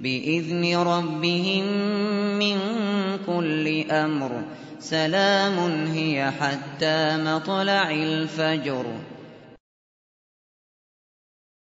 بإذن ربهم من كل أمر. سلام هي حتى مطلع الفجر.